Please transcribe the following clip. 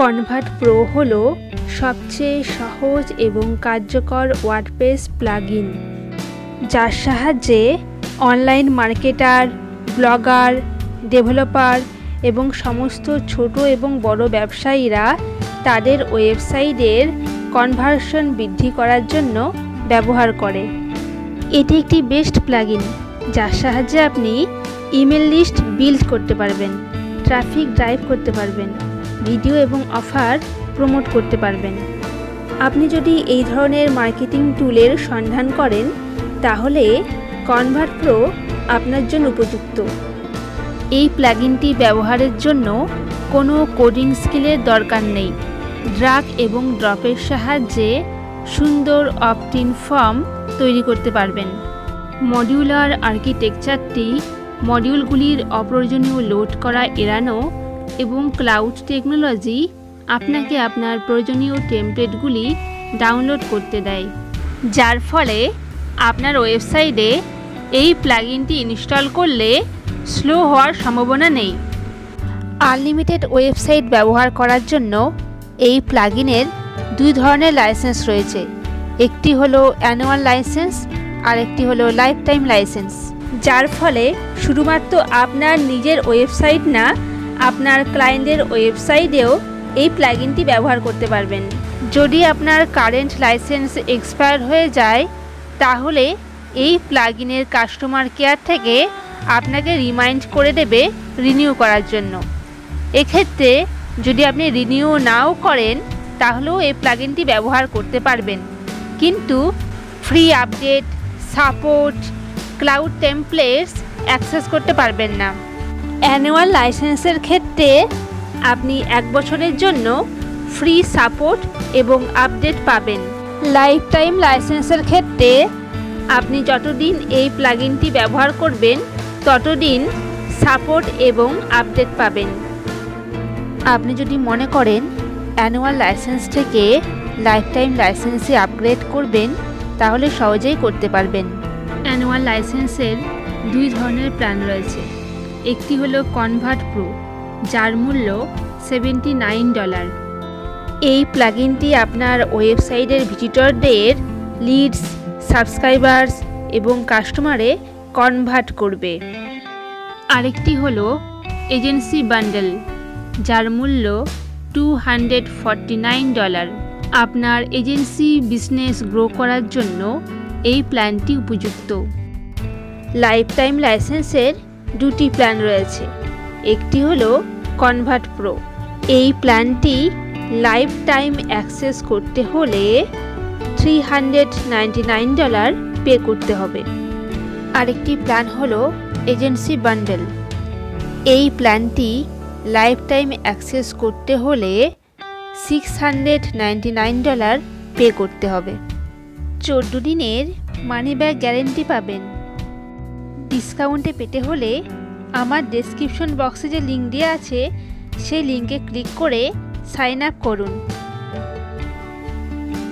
Convert pro হল সবচেয়ে সহজ এবং কার্যকর ওয়ার্ডপ্রেস প্লাগইন, যার সাহায্যে অনলাইন মার্কেটার, ব্লগার, ডেভেলপার এবং সমস্ত ছোট এবং বড় ব্যবসায়ীরা তাদের ওয়েবসাইটের কনভার্সন বৃদ্ধি করার জন্য ব্যবহার করে। এটি একটি বেস্ট প্লাগইন, যার সাহায্যে আপনি ইমেল লিস্ট বিল্ড করতে পারবেন, ট্রাফিক ড্রাইভ করতে পারবেন। ভিডিও এবং অফার প্রমোট করতে পারবেন। আপনি যদি এই ধরনের মার্কেটিং টুলের সন্ধান করেন, তাহলে কনভার্ট প্রো আপনার জন্য উপযুক্ত। এই প্ল্যাগিনটি ব্যবহারের জন্য কোনো কোডিং স্কিলের দরকার নেই। ড্রাগ এবং ড্রপের সাহায্যে সুন্দর অপটিন ফর্ম তৈরি করতে পারবেন। মডিউলার আর্কিটেকচারটি মডিউলগুলির অপ্রয়োজনীয় লোড করা এড়ানো এবং ক্লাউড টেকনোলজি আপনাকে আপনার প্রয়োজনীয় টেমপ্লেটগুলি ডাউনলোড করতে দেয়, যার ফলে আপনার ওয়েবসাইটে এই প্লাগইনটি ইনস্টল করলে স্লো হওয়ার সম্ভাবনা নেই। আনলিমিটেড ওয়েবসাইট ব্যবহার করার জন্য এই প্লাগইনের দুই ধরনের লাইসেন্স রয়েছে, একটি হলো অ্যানুয়াল লাইসেন্স আর একটি হলো লাইফ টাইম লাইসেন্স, যার ফলে শুধুমাত্র আপনার নিজের ওয়েবসাইট না আপনার ক্লায়েন্টের ওয়েবসাইটেও এই প্লাগইনটি ব্যবহার করতে পারবেন। যদি আপনার কারেন্ট লাইসেন্স এক্সপায়ার হয়ে যায়, তাহলে এই প্লাগইনের কাস্টমার কেয়ার থেকে আপনাকে রিমাইন্ড করে দেবে রিনিউ করার জন্য। এক্ষেত্রে যদি আপনি রিনিউ নাও করেন, তাহলেও এই প্লাগইনটি ব্যবহার করতে পারবেন। কিন্তু free update support cloud templates access করতে পারবেন না। অ্যানুয়াল লাইসেন্সের ক্ষেত্রে আপনি এক বছরের জন্য ফ্রি সাপোর্ট এবং আপডেট পাবেন। লাইফ টাইম লাইসেন্সের ক্ষেত্রে আপনি যতদিন এই প্লাগইনটি ব্যবহার করবেন, ততদিন সাপোর্ট এবং আপডেট পাবেন। আপনি যদি মনে করেন অ্যানুয়াল লাইসেন্স থেকে লাইফ টাইম লাইসেন্সে আপগ্রেড করবেন, তাহলে সহজেই করতে পারবেন। অ্যানুয়াল লাইসেন্সের দুই ধরনের প্ল্যান রয়েছে। একটি হলো কনভার্ট প্রো যার মূল্য সেভেন্টি নাইন ডলার এই প্লাগইনটি আপনার ওয়েবসাইটের ভিজিটরদের লিডস সাবস্ক্রাইবার্স এবং কাস্টমারে কনভার্ট করবে। আরেকটি হলো এজেন্সি বান্ডেল যার মূল্য টু হান্ড্রেড নাইন ডলার আপনার এজেন্সি বিজনেস গ্রো করার জন্য এই প্ল্যানটি উপযুক্ত। লাইফ টাইম লাইসেন্সের দুটি প্ল্যান রয়েছে। একটি হলো কনভার্ট প্রো। এই প্ল্যানটি লাইফ টাইম অ্যাক্সেস করতে হলে থ্রি হান্ড্রেড ডলার পে করতে হবে। আরেকটি প্ল্যান হলো এজেন্সি বান্ডেল। এই প্ল্যানটি লাইফ টাইম অ্যাক্সেস করতে হলে সিক্স হান্ড্রেড ডলার পে করতে হবে। চোদ্দ দিনের মানি ব্যাগ গ্যারেন্টি পাবেন। ডিসকাউন্টে পেতে হলে আমার ডেসক্রিপশন বক্সে যে লিঙ্ক দেওয়া আছে, সেই লিঙ্কে ক্লিক করে সাইন আপ করুন।